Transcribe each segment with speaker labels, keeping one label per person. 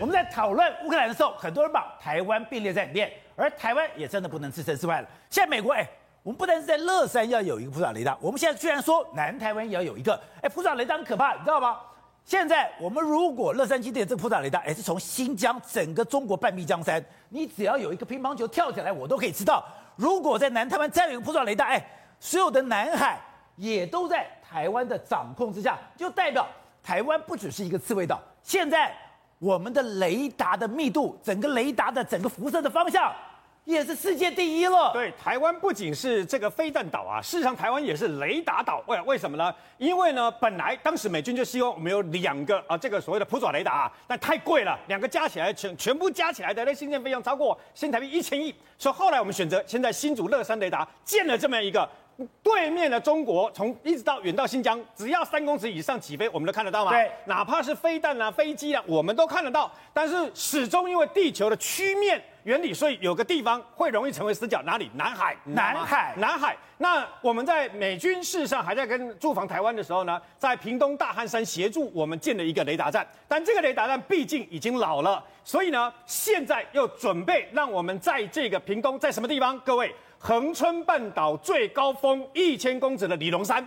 Speaker 1: 我们在讨论乌克兰的时候，很多人把台湾并列在里面，而台湾也真的不能置身事外了。现在美国，哎，我们不但是在乐山要有一个普爪雷达，我们现在居然说南台湾也要有一个，哎，普爪雷达很可怕，你知道吗？现在我们如果乐山基地的这个普爪雷达，哎，是从新疆整个中国半壁江山，你只要有一个乒乓球跳起来，我都可以知道。如果在南台湾再有一个普爪雷达，哎，所有的南海也都在台湾的掌控之下，就代表台湾不只是一个刺猬岛。现在我们的雷达的密度，整个雷达的整个辐射的方向。也是世界第一了。
Speaker 2: 对，台湾不仅是这个飞弹岛啊，事实上台湾也是雷达岛。为为什么呢？因为呢，本来当时美军就希望我们有两个啊，这个所谓的普爪雷达啊，但太贵了，两个加起来全全部加起来的那新建费用超过新台币一千亿，所以后来我们选择现在新竹乐山雷达建了这么一个。对面的中国，从一直到远到新疆，只要三公尺以上起飞，我们都看得到吗？
Speaker 1: 对，
Speaker 2: 哪怕是飞弹啊、飞机啊，我们都看得到。但是始终因为地球的曲面原理，所以有个地方会容易成为死角，哪里？南海。
Speaker 1: 南海，
Speaker 2: 南海。那我们在美军事实上还在跟驻防台湾的时候呢，在屏东大汉山协助我们建了一个雷达站，但这个雷达站毕竟已经老了，所以呢，现在又准备让我们在这个屏东，在什么地方？各位。恒春半岛最高峰一千公尺的里龙山，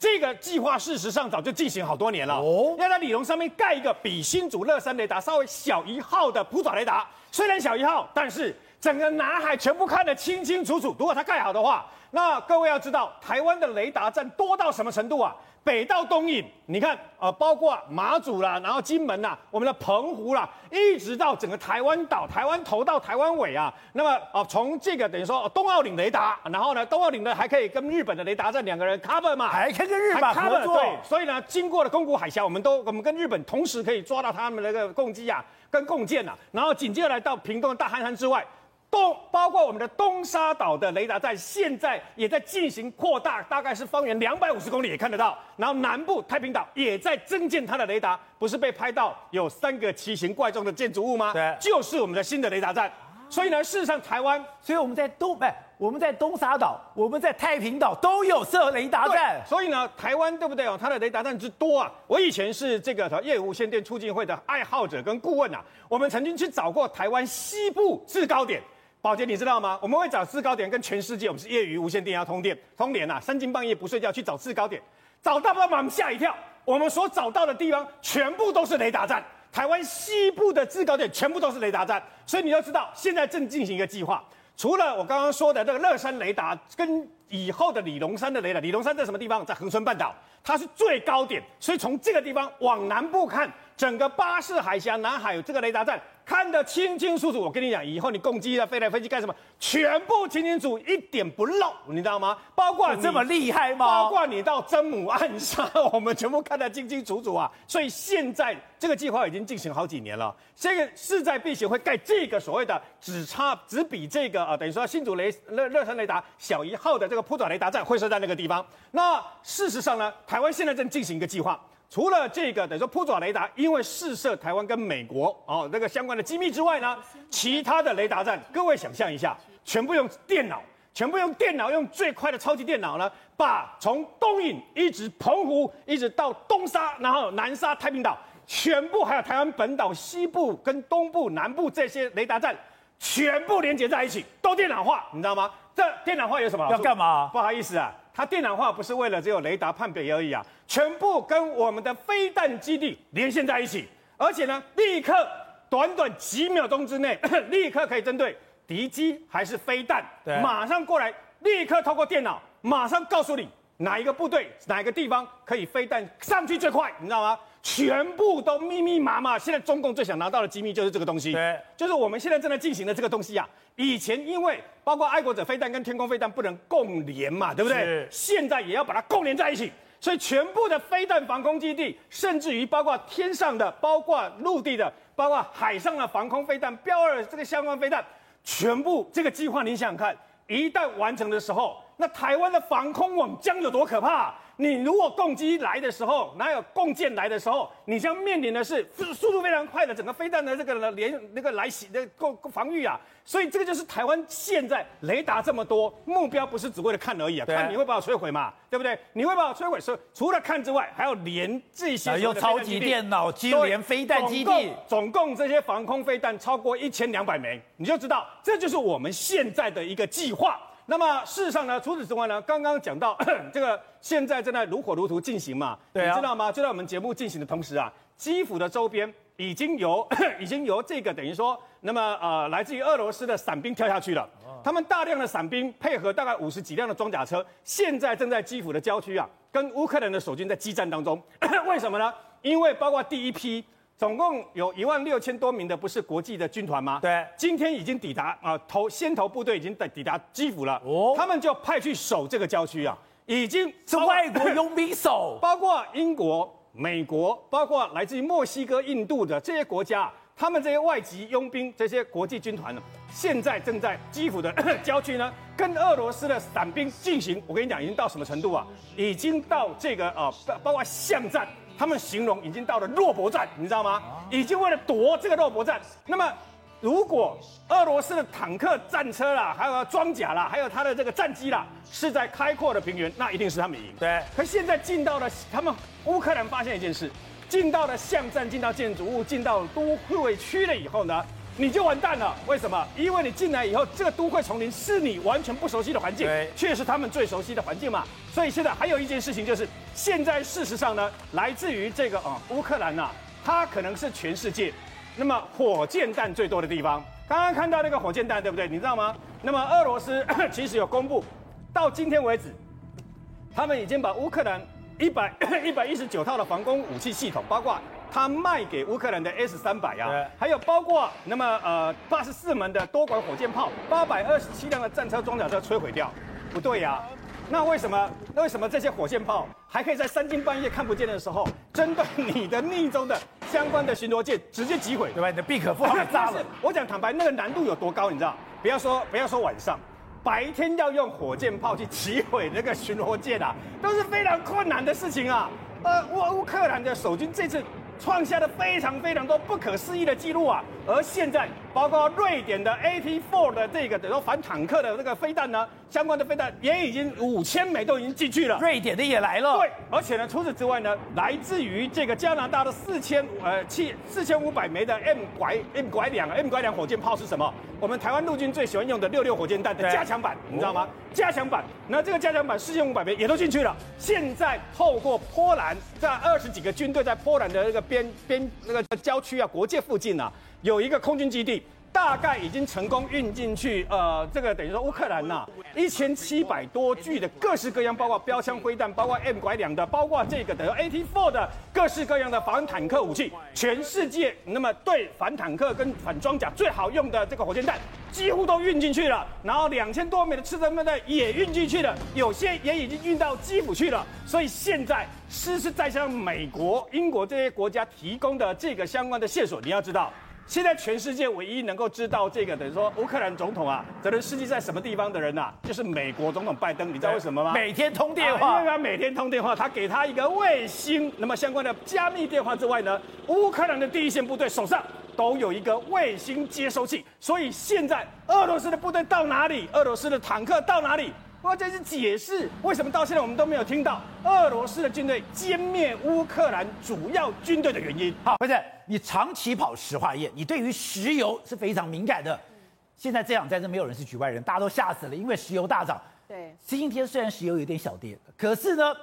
Speaker 2: 这个计划事实上早就进行好多年了。哦，要在里龙上面盖一个比新竹乐山雷达稍微小一号的普爪雷达，虽然小一号，但是整个南海全部看得清清楚楚。如果它盖好的话，那各位要知道，台湾的雷达站多到什么程度啊？北到东引，你看，呃，包括马祖啦，然后金门啦，我们的澎湖啦，一直到整个台湾岛，台湾头到台湾尾啊。那么，啊、呃，从这个等于说东澳岭雷达，然后呢，东澳岭呢还可以跟日本的雷达站两个人 cover 嘛，
Speaker 1: 还可以跟日本合作。
Speaker 2: 对，所以呢，经过了宫古海峡，我们都我们跟日本同时可以抓到他们那个共机啊，跟共建呐。然后紧接着来到屏东的大汉山之外。东包括我们的东沙岛的雷达站，现在也在进行扩大，大概是方圆两百五十公里也看得到。然后南部太平岛也在增建它的雷达，不是被拍到有三个奇形怪状的建筑物吗？
Speaker 1: 对，
Speaker 2: 就是我们的新的雷达站。所以呢，事实上台湾，
Speaker 1: 所以我们在东，哎，我们在东沙岛，我们在太平岛都有设雷达站。
Speaker 2: 所以呢，台湾对不对哦？它的雷达站之多啊！我以前是这个业无线电促进会的爱好者跟顾问啊，我们曾经去找过台湾西部制高点。宝杰，你知道吗？我们会找制高点，跟全世界，我们是业余无线电要通电通联呐、啊，三更半夜不睡觉去找制高点，找到不我们吓一跳。我们所找到的地方全部都是雷达站，台湾西部的制高点全部都是雷达站，所以你要知道，现在正进行一个计划，除了我刚刚说的这个乐山雷达，跟以后的李龙山的雷达，李龙山在什么地方？在恒春半岛，它是最高点，所以从这个地方往南部看，整个巴士海峡南海有这个雷达站。看得清清楚楚，我跟你讲，以后你攻击啊飞来飞去干什么，全部清清楚，一点不漏，你知道吗？包括
Speaker 1: 这么厉害吗？
Speaker 2: 包括你到真母暗杀，我们全部看得清清楚楚啊！所以现在这个计划已经进行好几年了，这个势在必行，会盖这个所谓的只差只比这个啊，等于说新竹雷乐乐山雷达小一号的这个铺转雷达站会设在那个地方。那事实上呢，台湾现在正进行一个计划。除了这个等于说普爪雷达，因为试射台湾跟美国哦那个相关的机密之外呢，其他的雷达站，各位想象一下，全部用电脑，全部用电脑，用最快的超级电脑呢，把从东引一直澎湖，一直到东沙，然后南沙太平岛，全部还有台湾本岛西部跟东部、南部这些雷达站，全部连接在一起，都电脑化，你知道吗？这电脑化有什么？
Speaker 1: 要干嘛？
Speaker 2: 不好意思啊。它电脑化不是为了只有雷达判别而已啊，全部跟我们的飞弹基地连线在一起，而且呢，立刻短短几秒钟之内，立刻可以针对敌机还是飞弹，对，马上过来，立刻透过电脑，马上告诉你哪一个部队哪一个地方可以飞弹上去最快，你知道吗？全部都密密麻麻。现在中共最想拿到的机密就是这个东西，对，就是我们现在正在进行的这个东西啊。以前因为包括爱国者飞弹跟天空飞弹不能共联嘛，对不对？现在也要把它共联在一起，所以全部的飞弹防空基地，甚至于包括天上的、包括陆地的、包括海上的防空飞弹、标二这个相关飞弹，全部这个计划，你想想看，一旦完成的时候，那台湾的防空网将有多可怕？你如果攻击来的时候，哪有共建来的时候，你将面临的是速度非常快的整个飞弹的这个连那个来袭的攻防御啊。所以这个就是台湾现在雷达这么多，目标不是只为了看而已啊，看你会把我摧毁嘛，对不对？你会把我摧毁，所以除了看之外，还要连这些
Speaker 1: 用超级电脑机连飞弹基地，
Speaker 2: 总共这些防空飞弹超过一千两百枚，你就知道这就是我们现在的一个计划。那么事实上呢，除此之外呢，刚刚讲到 这个现在正在如火如荼进行嘛，对啊，你知道吗？就在我们节目进行的同时啊，基辅的周边已经由 已经由这个等于说，那么呃来自于俄罗斯的伞兵跳下去了，他们大量的伞兵配合大概五十几辆的装甲车，现在正在基辅的郊区啊，跟乌克兰的守军在激战当中。为什么呢？因为包括第一批。总共有一万六千多名的，不是国际的军团吗？
Speaker 1: 对，
Speaker 2: 今天已经抵达啊，头先头部队已经抵抵达基辅了。哦，他们就派去守这个郊区啊，已经
Speaker 1: 是外国佣兵守，
Speaker 2: 包括英国、美国，包括来自于墨西哥、印度的这些国家，他们这些外籍佣兵，这些国际军团呢，现在正在基辅的 郊区呢，跟俄罗斯的散兵进行。我跟你讲，已经到什么程度啊？已经到这个呃，包括巷战。他们形容已经到了肉搏战，你知道吗？已经为了夺这个肉搏战。那么，如果俄罗斯的坦克、战车啦，还有装甲啦，还有他的这个战机啦，是在开阔的平原，那一定是他们赢。
Speaker 1: 对。
Speaker 2: 可现在进到了他们乌克兰，发现一件事：进到了巷战，进到建筑物，进到都会区了以后呢？你就完蛋了，为什么？因为你进来以后，这个都会丛林是你完全不熟悉的环境，却是他们最熟悉的环境嘛。所以现在还有一件事情，就是现在事实上呢，来自于这个啊乌克兰呐，它可能是全世界那么火箭弹最多的地方。刚刚看到那个火箭弹，对不对？你知道吗？那么俄罗斯 其实有公布，到今天为止，他们已经把乌克兰一百 一百一十九套的防空武器系统，包括。他卖给乌克兰的 S 三百啊，还有包括那么呃八十四门的多管火箭炮，八百二十七辆的战车装甲车摧毁掉，不对呀、啊？那为什么？那为什么这些火箭炮还可以在三更半夜看不见的时候，针对你的逆中的相关的巡逻舰直接击毁，
Speaker 1: 对吧？你的毕可夫号炸了。
Speaker 2: 我讲坦白，那个难度有多高，你知道？不要说不要说晚上，白天要用火箭炮去击毁那个巡逻舰啊，都是非常困难的事情啊。呃，乌乌克兰的守军这次。创下了非常非常多不可思议的记录啊！而现在，包括瑞典的 AT4 的这个等于说反坦克的这个飞弹呢，相关的飞弹也已经五千枚都已经进去了。
Speaker 1: 瑞典的也来了。
Speaker 2: 对，而且呢，除此之外呢，来自于这个加拿大的四千呃七四千五百枚的 M 拐 M 拐两 M 拐两火箭炮是什么？我们台湾陆军最喜欢用的六六火箭弹的加强版，你知道吗？加强版，那这个加强版四千五百枚也都进去了。现在透过波兰，在二十几个军队在波兰的那个边边那个郊区啊，国界附近啊。有一个空军基地，大概已经成功运进去，呃，这个等于说乌克兰呐，一千七百多具的各式各样，包括标枪灰弹，包括 M 拐两的，包括这个等于 AT4 的各式各样的反坦克武器，全世界那么对反坦克跟反装甲最好用的这个火箭弹，几乎都运进去了。然后两千多枚的刺针飞弹也运进去了，有些也已经运到基辅去了。所以现在实实在在向美国、英国这些国家提供的这个相关的线索，你要知道。现在全世界唯一能够知道这个，等于说乌克兰总统啊，泽连斯基在什么地方的人呐、啊，就是美国总统拜登。你知道为什么吗？
Speaker 1: 每天通电话，
Speaker 2: 因为他每天通电话，他给他一个卫星，那么相关的加密电话之外呢，乌克兰的第一线部队手上都有一个卫星接收器，所以现在俄罗斯的部队到哪里，俄罗斯的坦克到哪里？我这是解释为什么到现在我们都没有听到俄罗斯的军队歼灭乌克兰主要军队的原因。
Speaker 1: 好，不是你长期跑石化业，你对于石油是非常敏感的。现在这场战争没有人是局外人，大家都吓死了，因为石油大涨。
Speaker 3: 对，
Speaker 1: 今天虽然石油有点小跌，可是呢，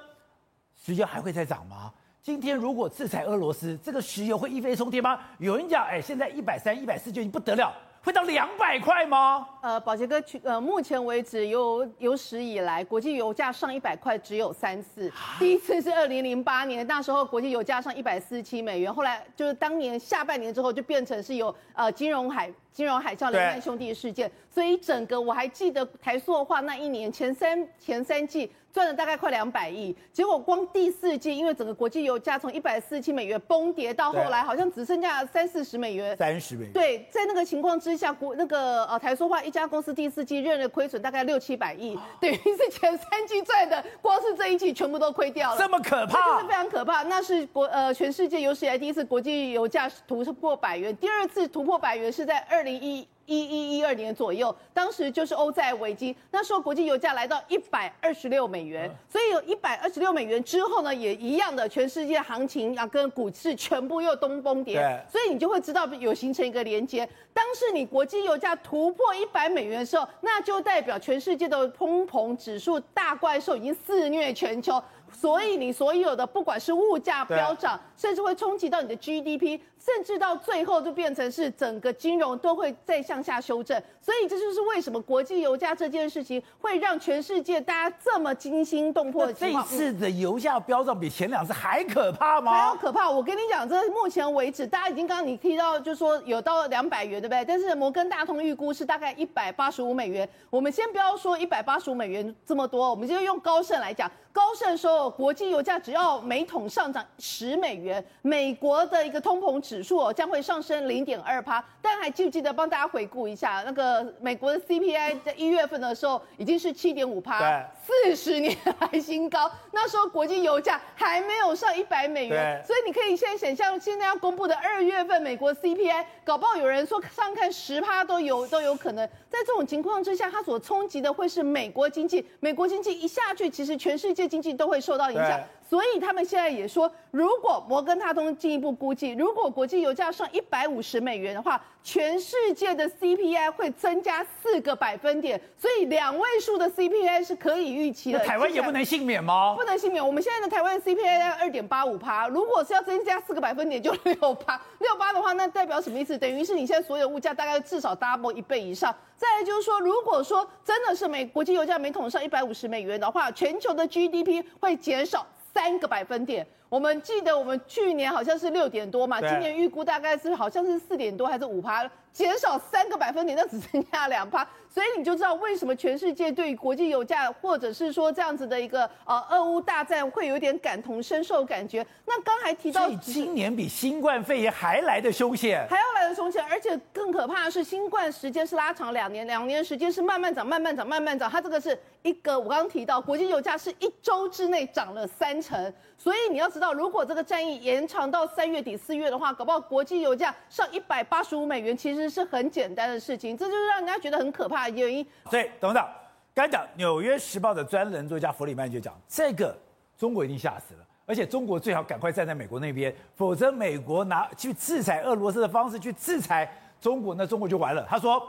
Speaker 1: 石油还会再涨吗？今天如果制裁俄罗斯，这个石油会一飞冲天吗？有人讲，哎，现在一百三、一百四就已经不得了。会到两百块吗？
Speaker 3: 呃，宝杰哥，呃，目前为止有有史以来国际油价上一百块只有三次，第一次是二零零八年，那时候国际油价上一百四十七美元，后来就是当年下半年之后就变成是有呃金融海金融海啸雷曼兄弟事件，所以整个我还记得台塑的话那一年前三前三季赚了大概快两百亿。结果光第四季，因为整个国际油价从一百四十七美元崩跌到后来，好像只剩下三四十美元。
Speaker 1: 三十美元。
Speaker 3: 对，在那个情况之下，国那个呃台塑化一家公司第四季认了亏损大概六七百亿，等于是前三季赚的，光是这一季全部都亏掉了。
Speaker 1: 这么可怕？
Speaker 3: 非常可怕。那是国呃全世界有史以来第一次国际油价突破百元，第二次突破百元是在二零一。一一一二年左右，当时就是欧债危机，那时候国际油价来到一百二十六美元，所以有一百二十六美元之后呢，也一样的，全世界行情啊跟股市全部又东崩跌，所以你就会知道有形成一个连接。当时你国际油价突破一百美元的时候，那就代表全世界的通膨指数大怪兽已经肆虐全球。所以你所有的不管是物价飙涨，甚至会冲击到你的 GDP，甚至到最后就变成是整个金融都会再向下修正。所以这就是为什么国际油价这件事情会让全世界大家这么惊心动魄的情况。
Speaker 1: 这次的油价飙涨比前两次还可怕吗？
Speaker 3: 还要可怕！我跟你讲，这目前为止，大家已经刚刚你提到，就说有到两百元，对不对？但是摩根大通预估是大概一百八十五美元。我们先不要说一百八十五美元这么多，我们就用高盛来讲。高盛说，国际油价只要每桶上涨十美元，美国的一个通膨指数哦将会上升零点二趴。大家还记不记得？帮大家回顾一下，那个美国的 CPI 在一月份的时候已经是七点五趴，四十年来新高。那时候国际油价还没有上一百美元，所以你可以现在想象，现在要公布的二月份美国 CPI，搞不好有人说上看十趴都有都有可能。在这种情况之下，它所冲击的会是美国经济，美国经济一下去，其实全世界。这经济都会受到影响。所以他们现在也说，如果摩根大通进一步估计，如果国际油价上一百五十美元的话，全世界的 CPI 会增加四个百分点，所以两位数的 CPI 是可以预期的。
Speaker 1: 台湾也不能幸免吗？
Speaker 3: 不能幸免。我们现在的台湾 CPI 要二点八五趴，如果是要增加四个百分点，就六趴。六趴的话，那代表什么意思？等于是你现在所有物价大概至少 double 一倍以上。再来就是说，如果说真的是美国际油价每桶上一百五十美元的话，全球的 GDP 会减少。三个百分点，我们记得我们去年好像是六点多嘛，今年预估大概是好像是四点多还是五趴，减少三个百分点，那只剩下两趴，所以你就知道为什么全世界对于国际油价或者是说这样子的一个呃俄乌大战会有点感同身受感觉。那刚才提到，
Speaker 1: 今年比新冠肺炎还来的凶险，
Speaker 3: 还要来的凶险，而且更可怕的是新冠时间是拉长两年，两年时间是慢慢涨，慢慢涨，慢慢涨，它这个是。一个我刚刚提到，国际油价是一周之内涨了三成，所以你要知道，如果这个战役延长到三月底四月的话，搞不好国际油价上一百八十五美元，其实是很简单的事情，这就是让人家觉得很可怕的原因。
Speaker 1: 所以，董事长，刚讲《纽约时报》的专栏作家弗里曼就讲，这个中国一定吓死了，而且中国最好赶快站在美国那边，否则美国拿去制裁俄罗斯的方式去制裁中国，那中国就完了。他说。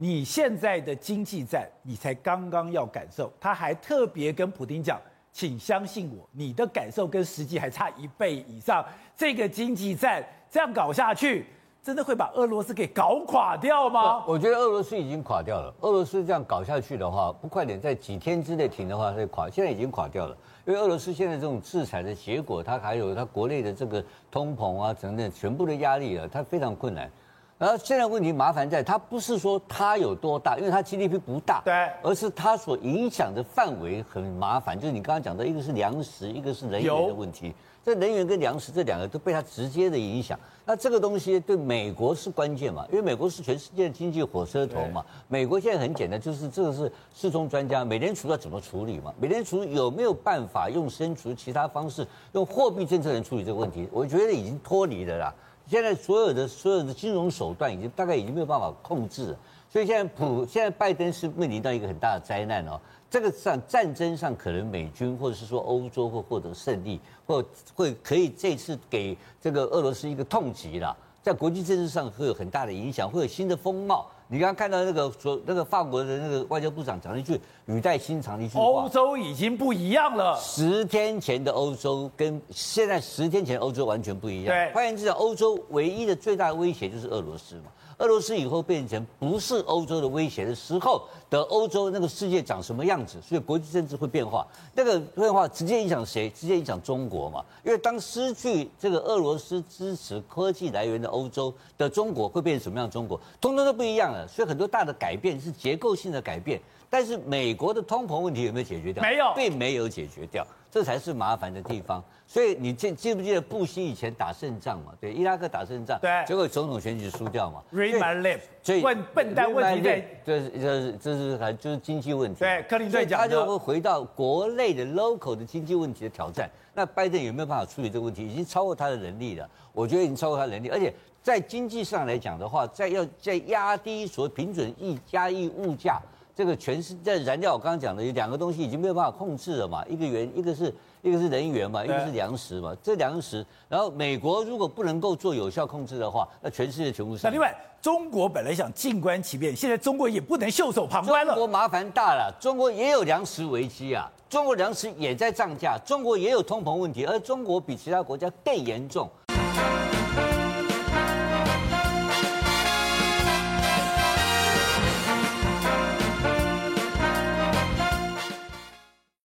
Speaker 1: 你现在的经济战，你才刚刚要感受。他还特别跟普丁讲，请相信我，你的感受跟实际还差一倍以上。这个经济战这样搞下去，真的会把俄罗斯给搞垮掉吗？
Speaker 4: 我觉得俄罗斯已经垮掉了。俄罗斯这样搞下去的话，不快点在几天之内停的话，会垮。现在已经垮掉了，因为俄罗斯现在这种制裁的结果，它还有它国内的这个通膨啊等等全部的压力啊，它非常困难。然后现在问题麻烦在，它不是说它有多大，因为它 GDP 不大，
Speaker 1: 对，
Speaker 4: 而是它所影响的范围很麻烦。就是你刚刚讲的，一个是粮食，一个是能源的问题。这能源跟粮食这两个都被它直接的影响。那这个东西对美国是关键嘛？因为美国是全世界的经济火车头嘛。美国现在很简单，就是这个是四中专家，美联储要怎么处理嘛？美联储有没有办法用升除其他方式，用货币政策来处理这个问题？我觉得已经脱离了啦。现在所有的所有的金融手段已经大概已经没有办法控制了，所以现在普现在拜登是面临到一个很大的灾难哦。这个上战争上可能美军或者是说欧洲会获得胜利，或会可以这次给这个俄罗斯一个痛击了，在国际政治上会有很大的影响，会有新的风貌。你刚刚看到那个说那个法国的那个外交部长讲了一句语带心肠的一句话：
Speaker 1: 欧洲已经不一样了。
Speaker 4: 十天前的欧洲跟现在十天前的欧洲完全不一样。
Speaker 1: 对，
Speaker 4: 换言之，欧洲唯一的最大的威胁就是俄罗斯嘛。俄罗斯以后变成不是欧洲的威胁的时候的欧洲，那个世界长什么样子？所以国际政治会变化，那个变化直接影响谁？直接影响中国嘛？因为当失去这个俄罗斯支持科技来源的欧洲的中国，会变成什么样的中国？通通都不一样了。了，所以很多大的改变是结构性的改变。但是美国的通膨问题有没有解决掉？
Speaker 1: 没有，
Speaker 4: 并没有解决掉，这才是麻烦的地方。所以你记记不记得布希以前打胜仗嘛？对，伊拉克打胜仗，
Speaker 1: 对，
Speaker 4: 结果总统选举输掉嘛。
Speaker 1: Read my lips，所以问笨蛋问题对，
Speaker 4: 这这这是还就是经济问题。
Speaker 1: 对，克林顿讲
Speaker 4: 他就会回到国内的 local 的经济问题的挑战。那拜登有没有办法处理这个问题？已经超过他的能力了，我觉得已经超过他的能力，而且在经济上来讲的话，在要在压低所谓平准抑压抑物价。这个全是在燃料，我刚刚讲的有两个东西已经没有办法控制了嘛，一个原一个是一个是能源嘛，一个是粮食嘛，这粮食，然后美国如果不能够做有效控制的话，那全世界全部是。
Speaker 1: 那另外，中国本来想静观其变，现在中国也不能袖手旁观了。
Speaker 4: 中国麻烦大了，中国也有粮食危机啊，中国粮食也在涨价，中国也有通膨问题，而中国比其他国家更严重。